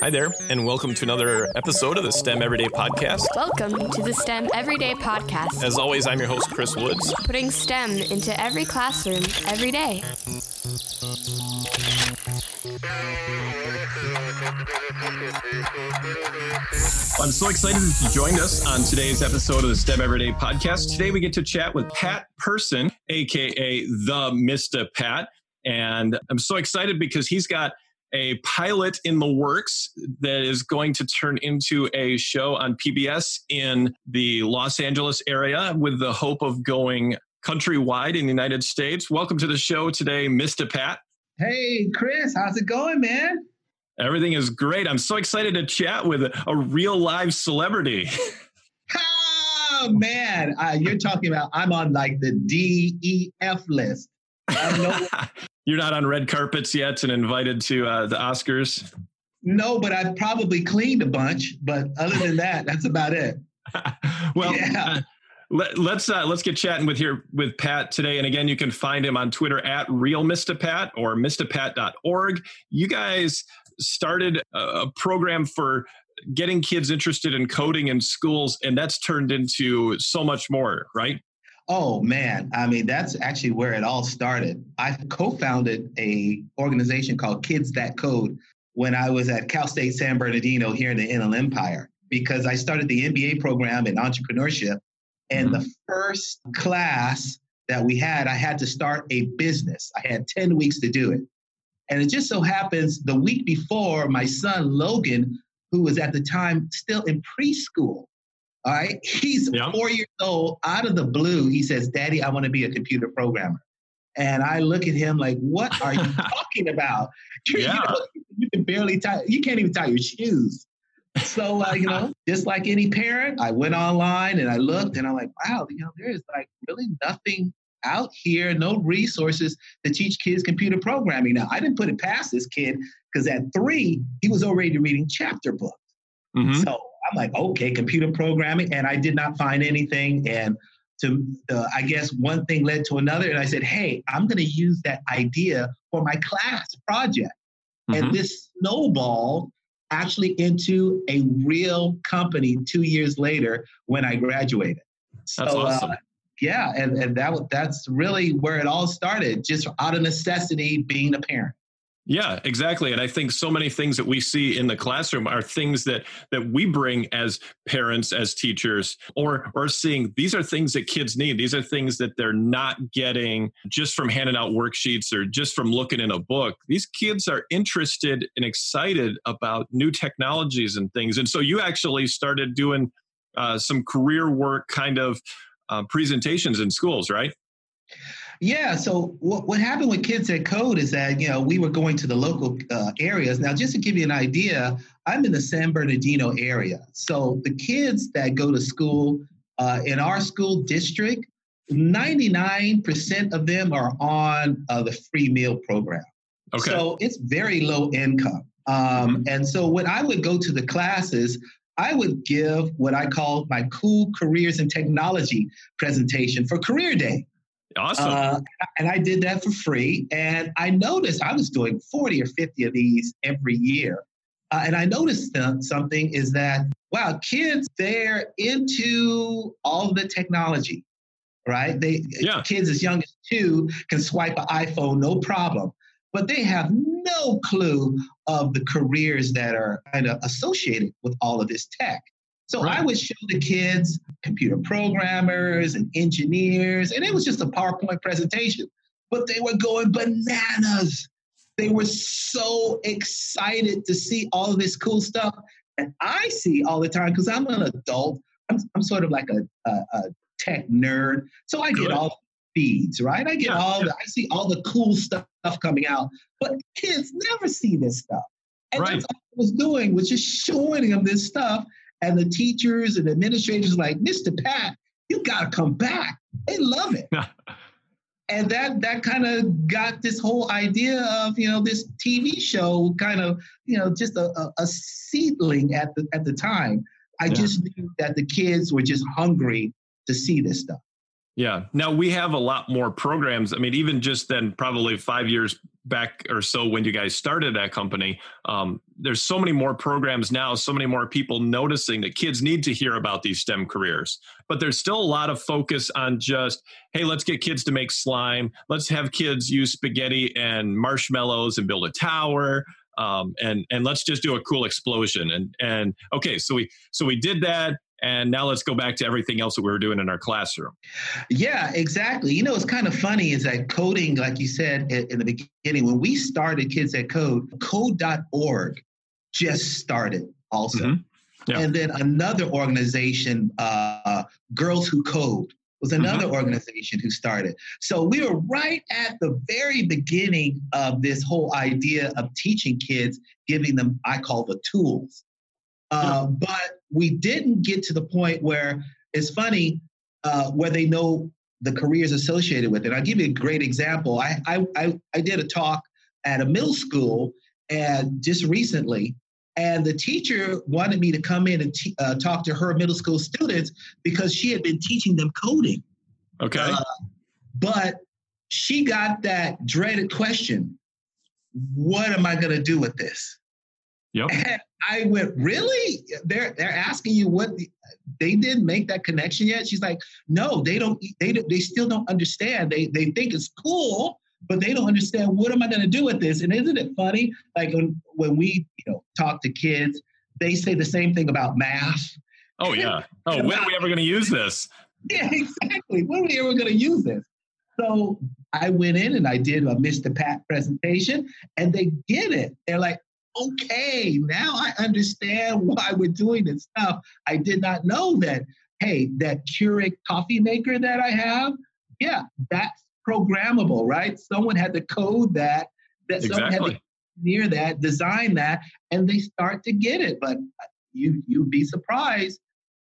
Hi there, and welcome to another episode of the STEM Everyday Podcast. Welcome to the STEM Everyday Podcast, As always, I'm your host, Chris Woods. putting STEM into every classroom every day. I'm so excited that you joined us on today's episode of the STEM Everyday Podcast. Today we get to chat with Pat Person, aka the Mr. Pat. And I'm so excited because he's got a pilot in the works that is going to turn into a show on PBS in the Los Angeles area with the hope of going countrywide in the United States. Welcome to the show today, Mr. Pat. Hey, Chris, how's it going, man? Everything is great. I'm so excited to chat with a, real live celebrity. Oh, man. Uh, you're talking about I'm on like the D E F list. I don't know, You're not on red carpets yet and invited to uh, the Oscars. no, but I've probably cleaned a bunch. But other than that, that's about it. well, Yeah. uh, let, let's uh, let's get chatting with here with Pat today. And again, you can find him on Twitter at real Mr. Pat or MrPat.org. You guys started a, a program for getting kids interested in coding in schools, and that's turned into so much more, right? Oh man, I mean that's actually where it all started. I co-founded a organization called Kids That Code when I was at Cal State San Bernardino here in the Inland Empire because I started the MBA program in entrepreneurship. And the mm-hmm. first class that we had, I had to start a business. I had 10 weeks to do it. And it just so happens the week before, my son Logan, who was at the time still in preschool, all right, he's Yeah. four years old. Out of the blue, he says, Daddy, I want to be a computer programmer. And I look at him like, What are you talking about? You, you know, you can barely tie, you can't even tie your shoes. So, uh, you know, just like any parent, I went online and I looked and I'm like, wow, you know, there is like really nothing out here, no resources to teach kids computer programming. Now, I didn't put it past this kid because at three, he was already reading chapter books. Mhm. So I'm like, okay, computer programming, and I did not find anything. And to, uh, I guess one thing led to another, and I said, hey, I'm going to use that idea for my class project. Mhm. And this snowballed actually into a real company two years later when I graduated. So, That's awesome. uh, yeah, and, and that that's really where it all started, just out of necessity, being a parent. Yeah, exactly. And I think so many things that we see in the classroom are things that that we bring as parents, as teachers, or or seeing these are things that kids need. These are things that they're not getting just from handing out worksheets or just from looking in a book. These kids are interested and excited about new technologies and things. And so you actually started doing uh, some career work kind of uh, presentations in schools, right? Yeah. So what, what happened with Kids That Code is that, you know, we were going to the local uh, areas. Now, just to give you an idea, I'm in the San Bernardino area. So the kids that go to school uh, in our school district, 99% of them are on uh, the free meal program. Okay. So it's very low income. Um, and so when I would go to the classes, I would give what I call my cool careers and technology presentation for Career Day. Awesome. Uh, and I did that for free. And I noticed I was doing 40 or 50 of these every year. Uh, and I noticed uh, something is that, wow, kids, they're into all the technology, right? They Yeah. Kids as young as two can swipe an iPhone, no problem. But they have no clue of the careers that are kind of associated with all of this tech. So I would show the kids computer programmers and engineers, and it was just a PowerPoint presentation, but they were going bananas. They were so excited to see all of this cool stuff that I see all the time because I'm an adult. I'm, I'm sort of like a, a, a tech nerd. So I Good. get all the feeds, right? I get Yeah, all the, I see all the cool stuff coming out, but kids never see this stuff. And Right. that's all I was doing was just showing them this stuff. And the teachers and administrators like, Mr. Pat, you gotta come back. They love it. and that that kind of got this whole idea of you know this TV show kind of you know just a, a, a seedling at the at the time. I Yeah. just knew that the kids were just hungry to see this stuff. Yeah. Now we have a lot more programs. I mean, even just then, probably five years back or so when you guys started that company, um, there's so many more programs now, so many more people noticing that kids need to hear about these STEM careers. But there's still a lot of focus on just, hey, let's get kids to make slime. Let's have kids use spaghetti and marshmallows and build a tower. Um, and and let's just do a cool explosion and and okay so we so we did that and now let's go back to everything else that we were doing in our classroom. Yeah, exactly. You know, it's kind of funny is that coding, like you said in the beginning, when we started Kids That Code, code.org just started also. Mm-hmm. Yeah. And then another organization, uh, Girls Who Code, was another mm-hmm. organization who started. So we were right at the very beginning of this whole idea of teaching kids, giving them, I call the tools. Uh, but we didn't get to the point where it's funny uh, where they know the careers associated with it. I'll give you a great example. I, I, I, I did a talk at a middle school and just recently, and the teacher wanted me to come in and t- uh, talk to her middle school students because she had been teaching them coding. Okay. Uh, but she got that dreaded question What am I going to do with this? Yep. And I went, really? They're they're asking you what the, they didn't make that connection yet. She's like, no, they don't. They they still don't understand. They they think it's cool, but they don't understand what am I going to do with this. And isn't it funny? Like when when we you know talk to kids, they say the same thing about math. Oh yeah. Oh, when are we ever going to use this? Yeah, exactly. When are we ever going to use this? So I went in and I did a Mr. Pat presentation, and they get it. They're like, okay, now I understand why we're doing this stuff. I did not know that, hey, that Keurig coffee maker that I have, yeah, that's programmable, right? Someone had to code that, that exactly. someone had to near that, design that, and they start to get it. But uh, you you'd be surprised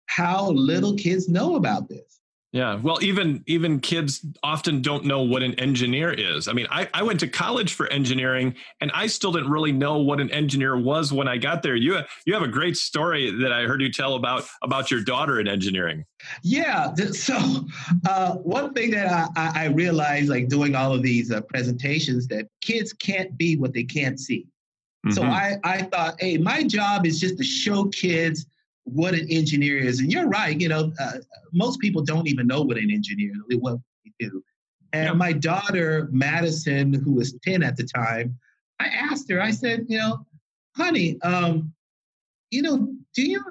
how little kids know about this. Yeah. Well, even even kids often don't know what an engineer is. I mean, I, I went to college for engineering and I still didn't really know what an engineer was when I got there. You you have a great story that I heard you tell about about your daughter in engineering. Yeah. So uh, one thing that I, I realized like doing all of these uh, presentations that kids can't be what they can't see. Mm-hmm. So I, I thought, hey, my job is just to show kids what an engineer is. And you're right, you know, uh, most people don't even know what an engineer is, what we do. And yeah. my daughter, Madison, who was 10 at the time, I asked her, I said, you know, honey, um, you know, do you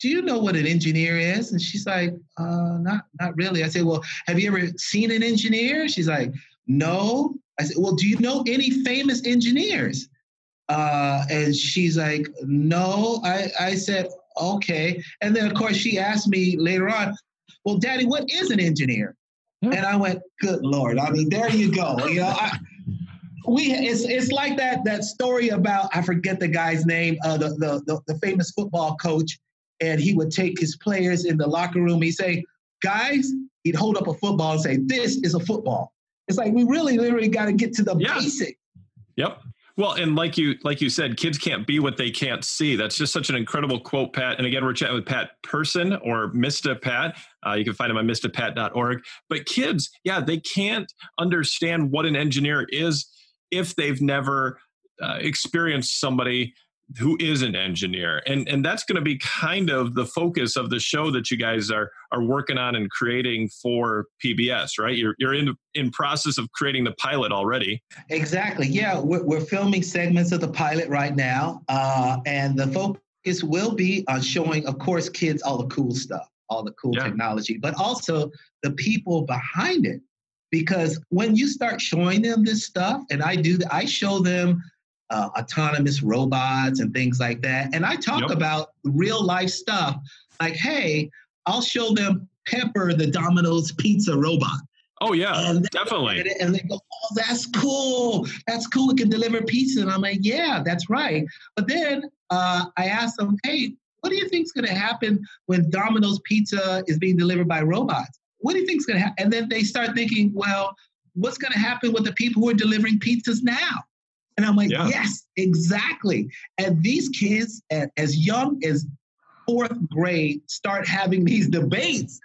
do you know what an engineer is? And she's like, uh, not not really. I said, well, have you ever seen an engineer? She's like, no. I said, well, do you know any famous engineers? Uh, and she's like, no. I, I said, okay. And then, of course, she asked me later on, well, Daddy, what is an engineer? And I went, good Lord. I mean, there you go. You know, I, we it's it's like that that story about I forget the guy's name, uh, the, the, the the famous football coach, and he would take his players in the locker room. He'd say, "Guys," he'd hold up a football and say, "This is a football." It's like we really literally got to get to the yeah. basic. Yep. Well, and like you like you said, kids can't be what they can't see. That's just such an incredible quote, Pat. And again, we're chatting with Pat Person or Mr. Pat. Uh, you can find him on MrPat.org. But kids, yeah, they can't understand what an engineer is if they've never uh, experienced somebody who is an engineer. And and that's going to be kind of the focus of the show that you guys are are working on and creating for PBS right? You're you're in in process of creating the pilot already. Exactly. Yeah we're, we're filming segments of the pilot right now uh, and the focus will be on showing of course kids all the cool stuff all the cool yeah. technology but also the people behind it. Because when you start showing them this stuff and i do i show them uh, autonomous robots and things like that. And I talk yep. about real life stuff like, hey, I'll show them Pepper, the Domino's pizza robot. Oh yeah, and definitely. And they go, "Oh, that's cool. That's cool. It can deliver pizza." And I'm like, "Yeah, that's right." But then uh, I asked them, "Hey, what do you think is going to happen when Domino's pizza is being delivered by robots? What do you think is going to happen?" And then they start thinking, "Well, what's going to happen with the people who are delivering pizzas now?" And I'm like, yeah. yes, exactly. And these kids, at, as young as fourth grade, start having these debates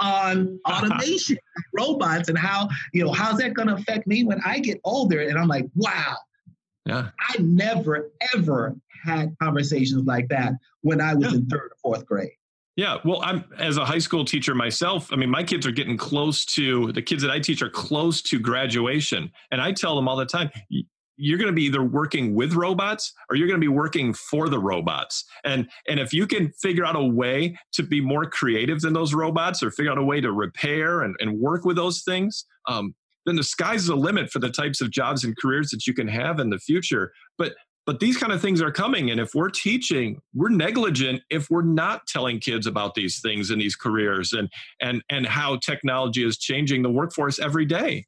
on automation, robots, and how, you know, how's that going to affect me when I get older? And I'm like, wow. Yeah. I never, ever had conversations like that when I was yeah. in third or fourth grade. Yeah, well, I'm as a high school teacher myself. I mean, my kids are getting close to the kids that I teach are close to graduation, and I tell them all the time, you're going to be either working with robots or you're going to be working for the robots. And and if you can figure out a way to be more creative than those robots, or figure out a way to repair and, and work with those things, um, then the sky's the limit for the types of jobs and careers that you can have in the future. But but these kind of things are coming and if we're teaching we're negligent if we're not telling kids about these things and these careers and and and how technology is changing the workforce every day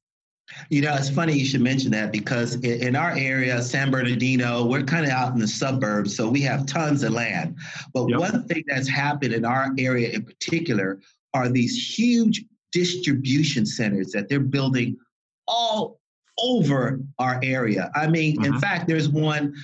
you know, it's funny you should mention that because in our area, San Bernardino, we're kind of out in the suburbs, so we have tons of land. But yep. one thing that's happened in our area in particular are these huge distribution centers that they're building all over our area. I mean, in mm-hmm. fact, there's one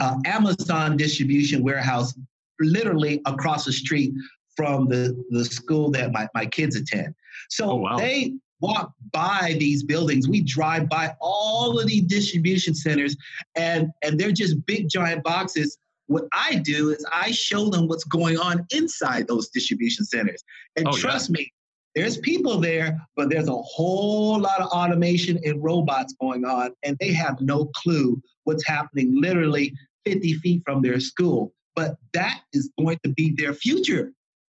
uh, Amazon distribution warehouse literally across the street from the, the school that my, my kids attend. So oh, wow. they walk by these buildings. We drive by all of these distribution centers and, and they're just big giant boxes. What I do is I show them what's going on inside those distribution centers. And oh, trust yeah. me, there's people there, but there's a whole lot of automation and robots going on, and they have no clue what's happening literally 50 feet from their school. But that is going to be their future.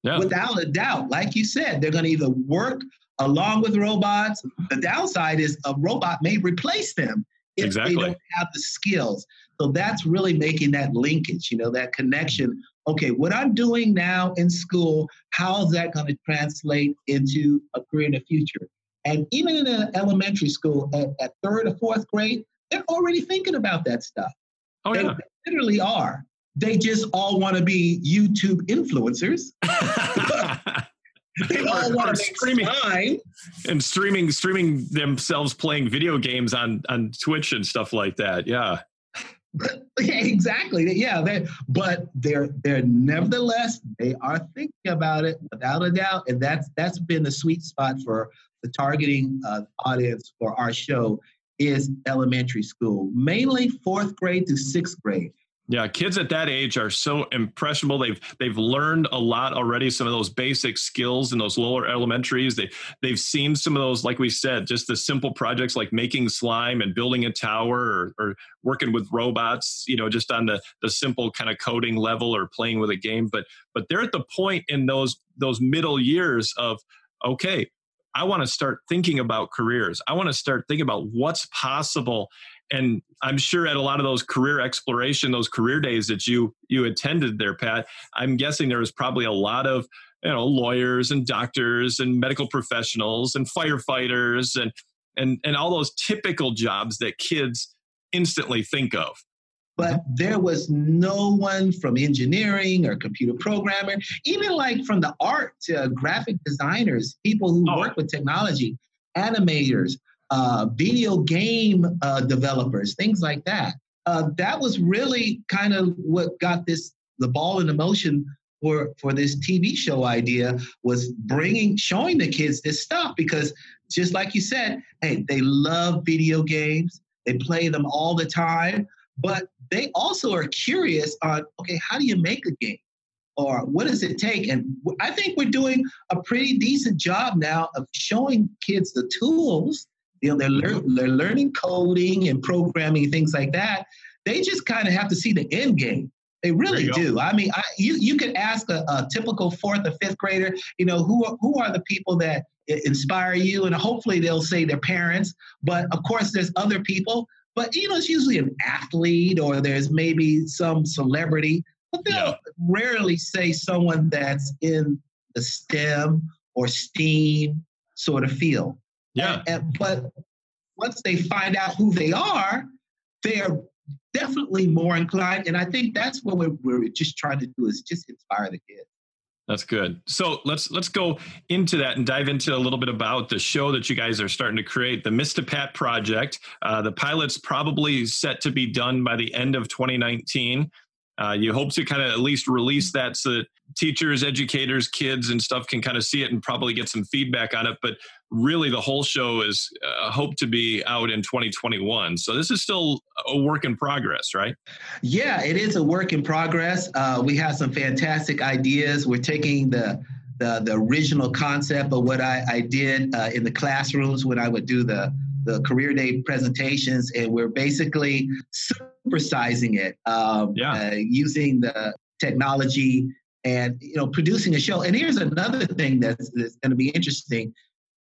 Yeah. Without a doubt. Like you said, they're going to either work along with robots. The downside is a robot may replace them if exactly. they don't have the skills. So that's really making that linkage, you know, that connection okay, what I'm doing now in school, how is that going to translate into a career in the future? And even in an elementary school at, at third or fourth grade, they're already thinking about that stuff. Oh, they, yeah. they literally are. They just all want to be YouTube influencers. they all want to streaming time. and streaming streaming themselves playing video games on on Twitch and stuff like that. Yeah. yeah, exactly. Yeah, they, but they're they're nevertheless they are thinking about it without a doubt, and that's that's been the sweet spot for the targeting uh, audience for our show is elementary school, mainly fourth grade to sixth grade. Yeah, kids at that age are so impressionable. They've they've learned a lot already. Some of those basic skills in those lower elementaries. They they've seen some of those, like we said, just the simple projects like making slime and building a tower or, or working with robots. You know, just on the the simple kind of coding level or playing with a game. But but they're at the point in those those middle years of okay, I want to start thinking about careers. I want to start thinking about what's possible and i'm sure at a lot of those career exploration those career days that you you attended there pat i'm guessing there was probably a lot of you know lawyers and doctors and medical professionals and firefighters and and and all those typical jobs that kids instantly think of but mm-hmm. there was no one from engineering or computer programmer, even like from the art to graphic designers, people who oh. work with technology, animators, uh, video game uh, developers, things like that. Uh, that was really kind of what got this the ball in the motion for for this TV show idea was bringing showing the kids this stuff because just like you said, hey, they love video games, they play them all the time, but they also are curious on okay, how do you make a game? Or what does it take? And I think we're doing a pretty decent job now of showing kids the tools you know, they're, lear- they're learning coding and programming, things like that. They just kind of have to see the end game. They really do. I mean, I, you you could ask a, a, typical fourth or fifth grader, you know, who are, who are the people that inspire you, and hopefully they'll say their parents. But of course, there's other people. But you know, it's usually an athlete or there's maybe some celebrity. But they'll yeah. rarely say someone that's in the STEM or STEAM sort of field. Yeah. And, but once they find out who they are, they're definitely more inclined. And I think that's what we're, we're just trying to do is just inspire the kids. That's good. So let's let's go into that and dive into a little bit about the show that you guys are starting to create, the Mr. Pat project. Uh, the pilot's probably set to be done by the end of 2019. Uh, you hope to kind of at least release that so that teachers, educators, kids, and stuff can kind of see it and probably get some feedback on it. But really, the whole show is uh, hope to be out in 2021. So this is still a work in progress, right? Yeah, it is a work in progress. Uh, we have some fantastic ideas. We're taking the the, the original concept of what I, I did uh, in the classrooms when I would do the the career day presentations, and we're basically supersizing it, um, yeah. uh, using the technology and you know producing a show. And here's another thing that's, that's going to be interesting: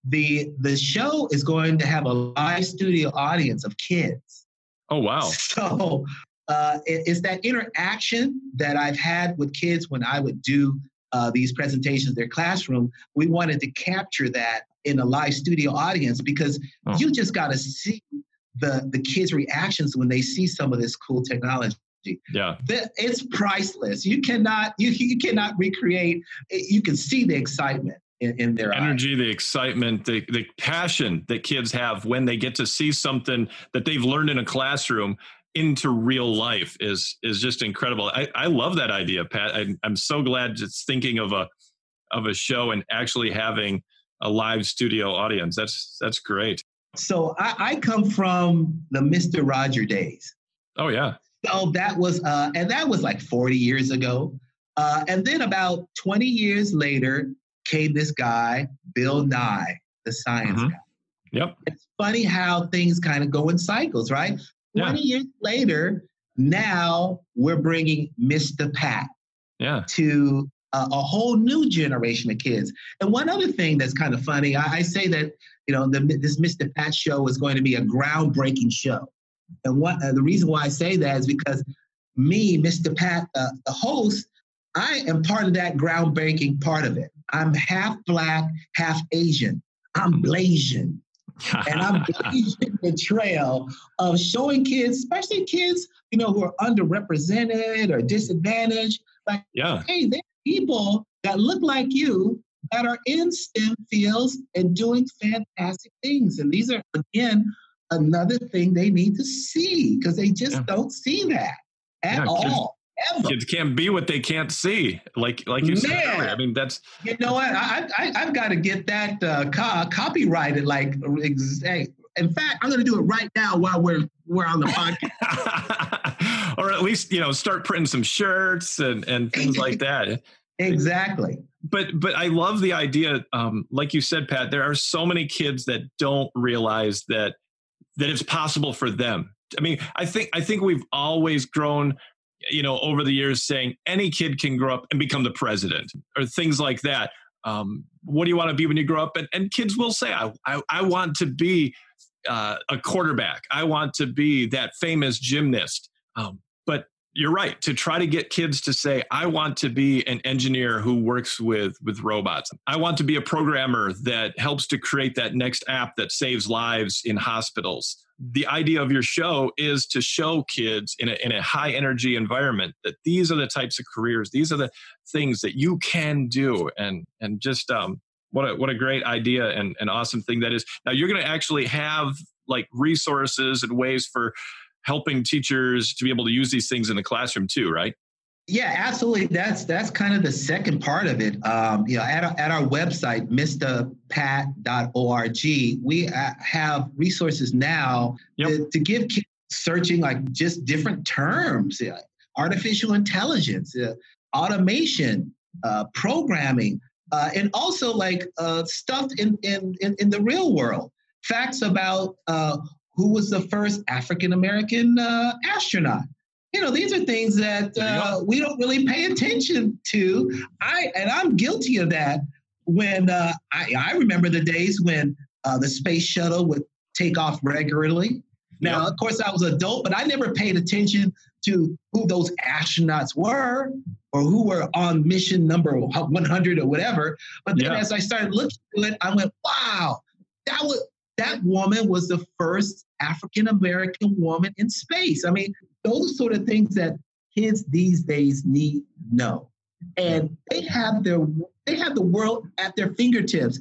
the the show is going to have a live studio audience of kids. Oh wow! So uh, it, it's that interaction that I've had with kids when I would do uh, these presentations, their classroom. We wanted to capture that in a live studio audience because oh. you just got to see the the kids' reactions when they see some of this cool technology. Yeah, the, it's priceless. You cannot you you cannot recreate. You can see the excitement in, in their energy, eyes. the excitement, the the passion that kids have when they get to see something that they've learned in a classroom into real life is is just incredible. I, I love that idea, Pat. I, I'm so glad just thinking of a of a show and actually having a live studio audience. That's that's great. So I, I come from the Mister Roger days. Oh yeah. So that was uh, and that was like 40 years ago. Uh, and then about 20 years later came this guy, Bill Nye, the science mm-hmm. guy. Yep. It's funny how things kind of go in cycles, right? Yeah. 20 years later, now we're bringing Mr. Pat yeah. to a, a, whole new generation of kids. And one other thing that's kind of funny, I, I say that you know the, this Mr. Pat show is going to be a groundbreaking show. And what uh, the reason why I say that is because me, Mr. Pat, uh, the host, I am part of that groundbreaking part of it. I'm half black, half Asian. I'm Blasian. and I'm blazing the trail of showing kids, especially kids, you know, who are underrepresented or disadvantaged, like, yeah. hey, there people that look like you that are in STEM fields and doing fantastic things. And these are, again, another thing they need to see because they just yeah. don't see that at yeah, all. Kids, kids can't be what they can't see, like like you Man, said earlier. I mean, that's you know what I, I I've got to get that uh, co- copyrighted. Like, in fact, I'm going to do it right now while we're we're on the podcast. or at least you know start printing some shirts and and things like that exactly but but i love the idea um, like you said pat there are so many kids that don't realize that that it's possible for them i mean i think i think we've always grown you know over the years saying any kid can grow up and become the president or things like that. Um, what do you want to be when you grow up? And, and kids will say i, I, I want to be uh, a quarterback. I want to be that famous gymnast. Um, but you're right to try to get kids to say i want to be an engineer who works with with robots. I want to be a programmer that helps to create that next app that saves lives in hospitals the idea of your show is to show kids in a, in a high energy environment that these are the types of careers these are the things that you can do and and just um what a what a great idea and an awesome thing that is now you're going to actually have like resources and ways for helping teachers to be able to use these things in the classroom too, right? Yeah, absolutely. That's that's kind of the second part of it. Um, you know, at our, at our website, mrpat.org, we uh, have resources now yep. to, to, give kids searching like just different terms, uh, artificial intelligence, uh, automation, uh, programming, uh, and also like uh, stuff in, in, in in the real world. Facts about who was the first African American uh, astronaut. You know, these are things that uh, we don't really pay attention to. I and I'm guilty of that. When uh, I, I remember the days when uh, the space shuttle would take off regularly. Now, of course, I was adult, but I never paid attention to who those astronauts were or who were on mission number 100 or whatever. But then as I started looking at it, I went, wow, that was that woman was the first African American woman in space. I mean, those sort of things that kids these days need know. And they have their they have the world at their fingertips.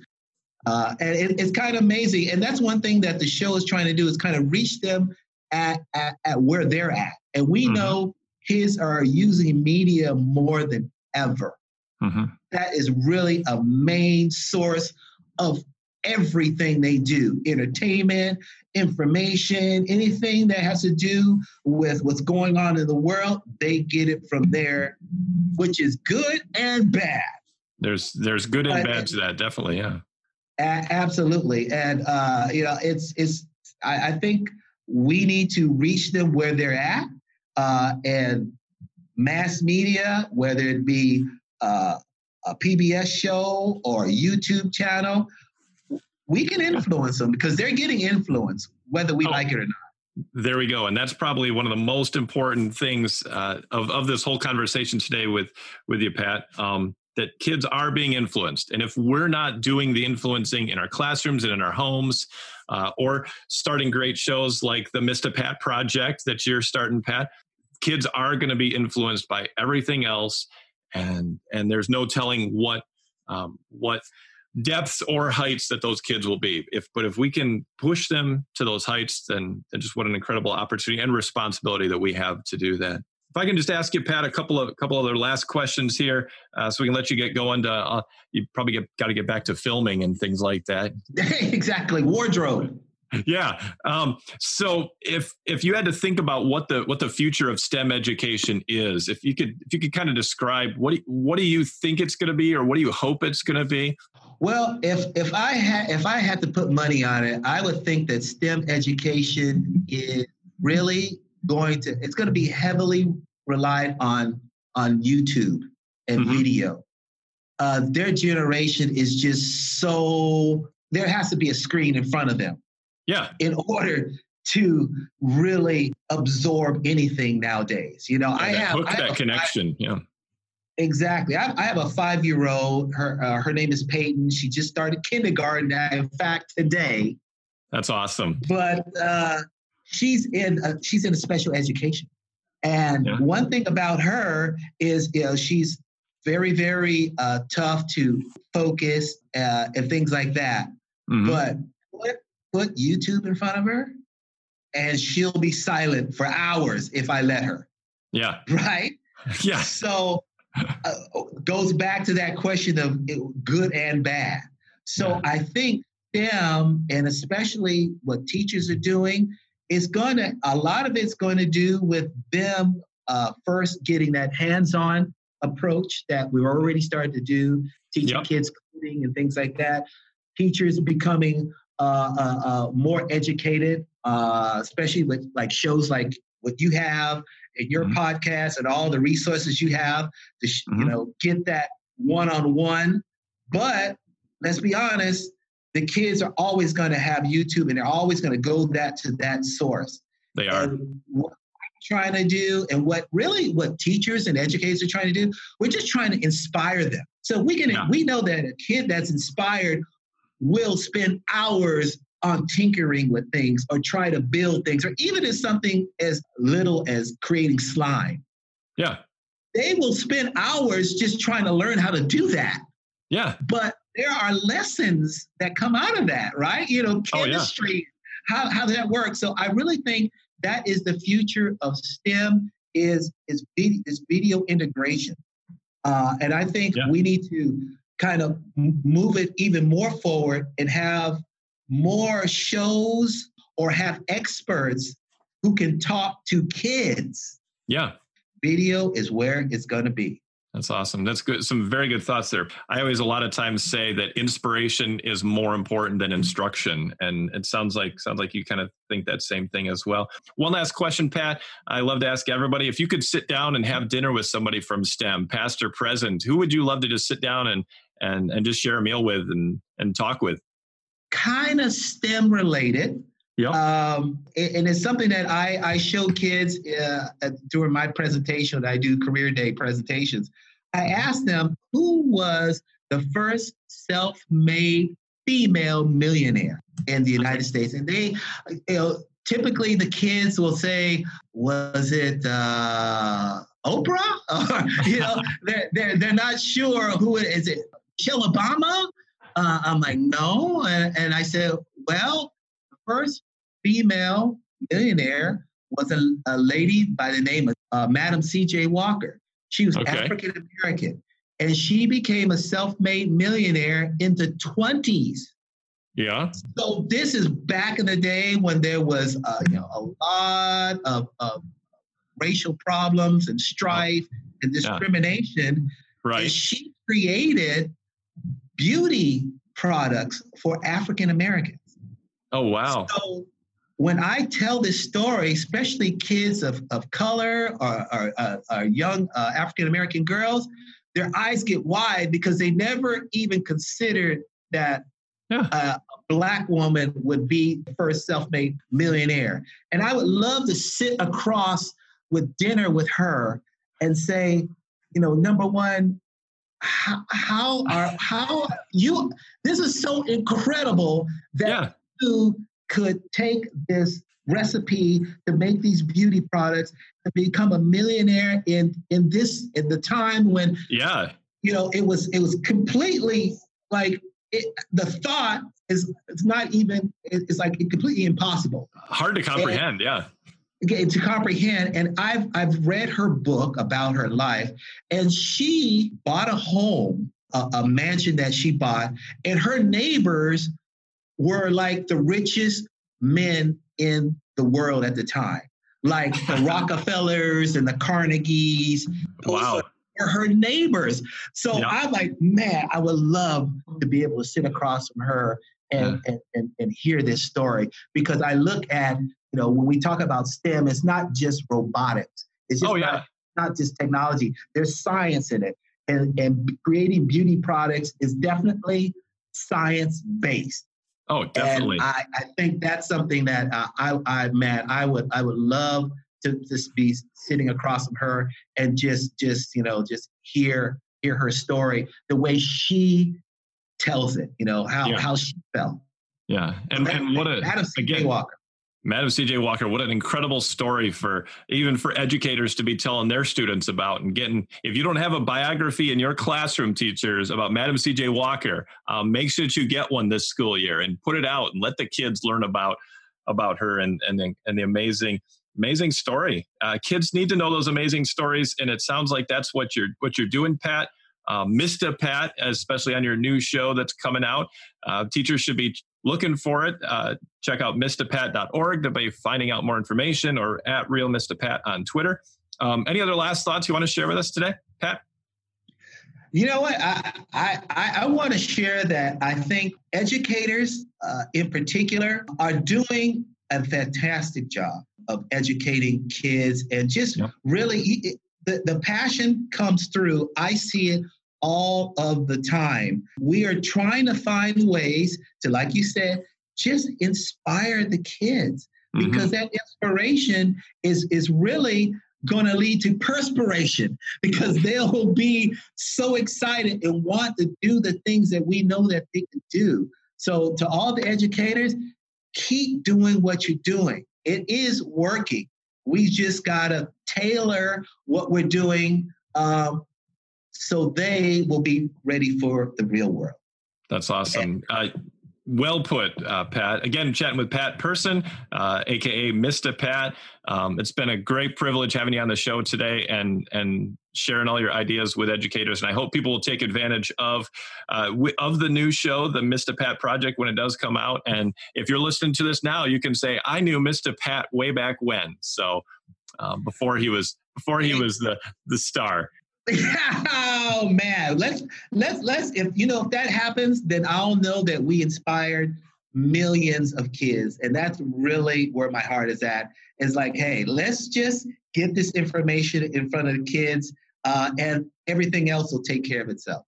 Uh, and it, it's kind of amazing. And that's one thing that the show is trying to do is kind of reach them at, at, at where they're at. And we mm-hmm. know kids are using media more than ever. Mm-hmm. That is really a main source of everything they do entertainment, information, anything that has to do with what's going on in the world, they get it from there, which is good and bad. There's there's good and bad to that, definitely, yeah. A- absolutely, and uh, you know, it's it's. I, I, think we need to reach them where they're at, uh, and mass media, whether it be uh, a PBS show or a YouTube channel, we can influence them because they're getting influence, whether we oh. like it or not. There we go, and that's probably one of the most important things uh, of of this whole conversation today with with you, Pat. Um, that kids are being influenced, and if we're not doing the influencing in our classrooms and in our homes, uh, or starting great shows like the Mr. Pat Project that you're starting, Pat, kids are going to be influenced by everything else, and and there's no telling what um, what depths or heights that those kids will be. If but if we can push them to those heights, then, then just what an incredible opportunity and responsibility that we have to do that. If I can just ask you, Pat, a couple of a couple other last questions here, uh, so we can let you get going. To uh, you probably get, got to get back to filming and things like that. exactly, wardrobe yeah. Um, so if if you had to think about what the what the future of STEM education is, if you could if you could kind of describe what do, what do you think it's going to be, or what do you hope it's going to be? Well, if if I had if I had to put money on it, I would think that STEM education is really going to it's going to be heavily relied on on YouTube and mm-hmm. video. Uh, their generation is just so there has to be a screen in front of them yeah. In order to really absorb anything nowadays. You know, yeah, I have I that connection. Five, yeah. Exactly. I, I, have a five-year-old. Her uh, her name is Peyton. She just started kindergarten. In fact, today. That's awesome. But uh, she's in a, she's in a special education, and yeah. one thing about her is you know she's very very uh, tough to focus uh, and things like that. Mm-hmm. But put YouTube in front of her and she'll be silent for hours if I let her. Yeah. Right? Yeah. So uh, goes back to that question of good and bad. So yeah. I think them and especially what teachers are doing is going to a lot of it's going to do with them uh, first getting that hands-on approach that we've already started to do teaching yep. kids coding and things like that teachers becoming uh, uh, uh, more educated, especially with like shows like what you have in your mm-hmm. podcast and all the resources you have to mm-hmm. you know get that one-on-one. But let's be honest, the kids are always going to have YouTube and they're always going to go that to that source. They are. And what I'm trying to do and what really what teachers and educators are trying to do, we're just trying to inspire them. So we can yeah. we know that a kid that's inspired will spend hours on tinkering with things or try to build things, or even as something as little as creating slime. Yeah. They will spend hours just trying to learn how to do that. Yeah. But there are lessons that come out of that, right? You know, chemistry, oh, yeah. how, how that works. So I really think that is the future of STEM is is video, is video integration. Uh, and I think yeah. we need to kind of move it even more forward and have more shows or have experts who can talk to kids. Yeah. Video is where it's going to be. That's awesome. That's good. Some very good thoughts there. I always a lot of times say that inspiration is more important than instruction, and it sounds like sounds like you kind of think that same thing as well. One last question, Pat. I love to ask everybody if you could sit down and have dinner with somebody from STEM, past or present, who would you love to just sit down and and and just share a meal with and and talk with? Kind of STEM related. Yeah. Um, and it's something that I, I show kids uh, during my presentation. I do career day presentations. I ask them who was the first self-made female millionaire in the United States, and they, you know, typically the kids will say, "Was it uh, Oprah?" Or you know, they're, they're they're not sure who it is. It Michelle Obama? Uh, I'm like, no. And, and I said, well, the first female millionaire was a, a lady by the name of uh, Madam C.J. Walker. She was Okay. African American, and she became a self-made millionaire in the 20s. Yeah. So this is back in the day when there was, uh, you know, a lot of, of racial problems and strife and discrimination. And Right. she created beauty products for African Americans. Oh wow. So when I tell this story, especially kids of, of color or, or, uh, or young uh, African American girls, their eyes get wide because they never even considered that Yeah. uh, a black woman would be the first self-made millionaire. And I would love to sit across with dinner with her and say, you know, number one, how, how are how you this is so incredible that Yeah. you could take this recipe to make these beauty products and become a millionaire in in this in the time when Yeah. you know it was it was completely like it, the thought is it's not even it's like completely impossible Hard to comprehend. Yeah. To comprehend. And I've I've read her book about her life, and she bought a home, a, a mansion that she bought, and her neighbors were like the richest men in the world at the time, like the Rockefellers and the Carnegies. Wow. her neighbors. So Yeah. I'm like, man, I would love to be able to sit across from her and, and, and, and hear this story because I look at, you know, when we talk about STEM, it's not just robotics. It's just Oh yeah. not, not just technology. There's science in it. And, and creating beauty products is definitely science based. Oh, definitely. And I, I think that's something that uh, I, I, man, I would, I would love to just be sitting across from her and just, just, you know, just hear, hear her story the way she tells it. You know how Yeah. how she felt. yeah. And and what a Madam C.J. again, Walker. Madam CJ Walker, what an incredible story for even for educators to be telling their students about and getting. If you don't have a biography in your classroom, teachers about Madam CJ Walker, um, make sure that you get one this school year and put it out and let the kids learn about about her and and the, and the amazing amazing story. Uh, kids need to know those amazing stories, and it sounds like that's what you're what you're doing, Pat. Uh. Pat, especially on your new show that's coming out, uh, teachers should be looking for it. Uh, check out mrpat.org to be finding out more information or at real Mr. Pat on Twitter. Um, any other last thoughts you want to share with us today, Pat? You know what? I I I, I want to share that I think educators, uh, in particular, are doing a fantastic job of educating kids and just really it- the the passion comes through. I see it all of the time. We are trying to find ways to, like you said, just inspire the kids Mhm. because that inspiration is is really going to lead to perspiration because they'll be so excited and want to do the things that we know that they can do. So to all the educators, keep doing what you're doing. It is working. We just got to tailor what we're doing um, so they will be ready for the real world. That's awesome. Uh, well put, uh, Pat. Again, chatting with Pat Person, uh, aka Mr. Pat. Um, it's been a great privilege having you on the show today and and sharing all your ideas with educators. And I hope people will take advantage of uh, of the new show, the Mr. Pat Project, when it does come out. And if you're listening to this now, you can say, "I knew Mr. Pat way back when." So um, before he was before he was the the star. oh man, let's let's let's if you know if that happens, then I'll know that we inspired millions of kids, and that's really where my heart is at. Is like, hey, let's just get this information in front of the kids, uh, and everything else will take care of itself.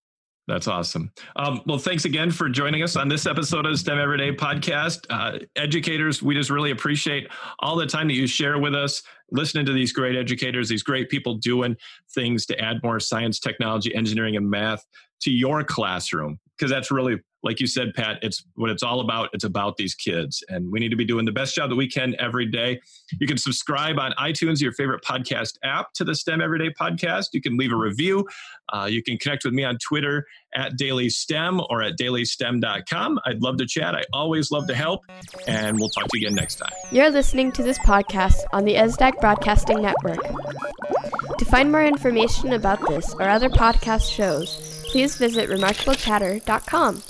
That's awesome. Um, well, thanks again for joining us on this episode of STEM Everyday Podcast. Uh, educators, we just really appreciate all the time that you share with us, listening to these great educators, these great people doing things to add more science, technology, engineering, and math to your classroom, because that's really like you said, Pat, it's what it's all about. It's about these kids. And we need to be doing the best job that we can every day. You can subscribe on iTunes, your favorite podcast app, to the STEM Everyday podcast. You can leave a review. Uh, you can connect with me on Twitter at Daily STEM or at dailystem.com. I'd love to chat. I always love to help. And we'll talk to you again next time. You're listening to this podcast on the ESDAC Broadcasting Network. To find more information about this or other podcast shows, please visit remarkablechatter.com.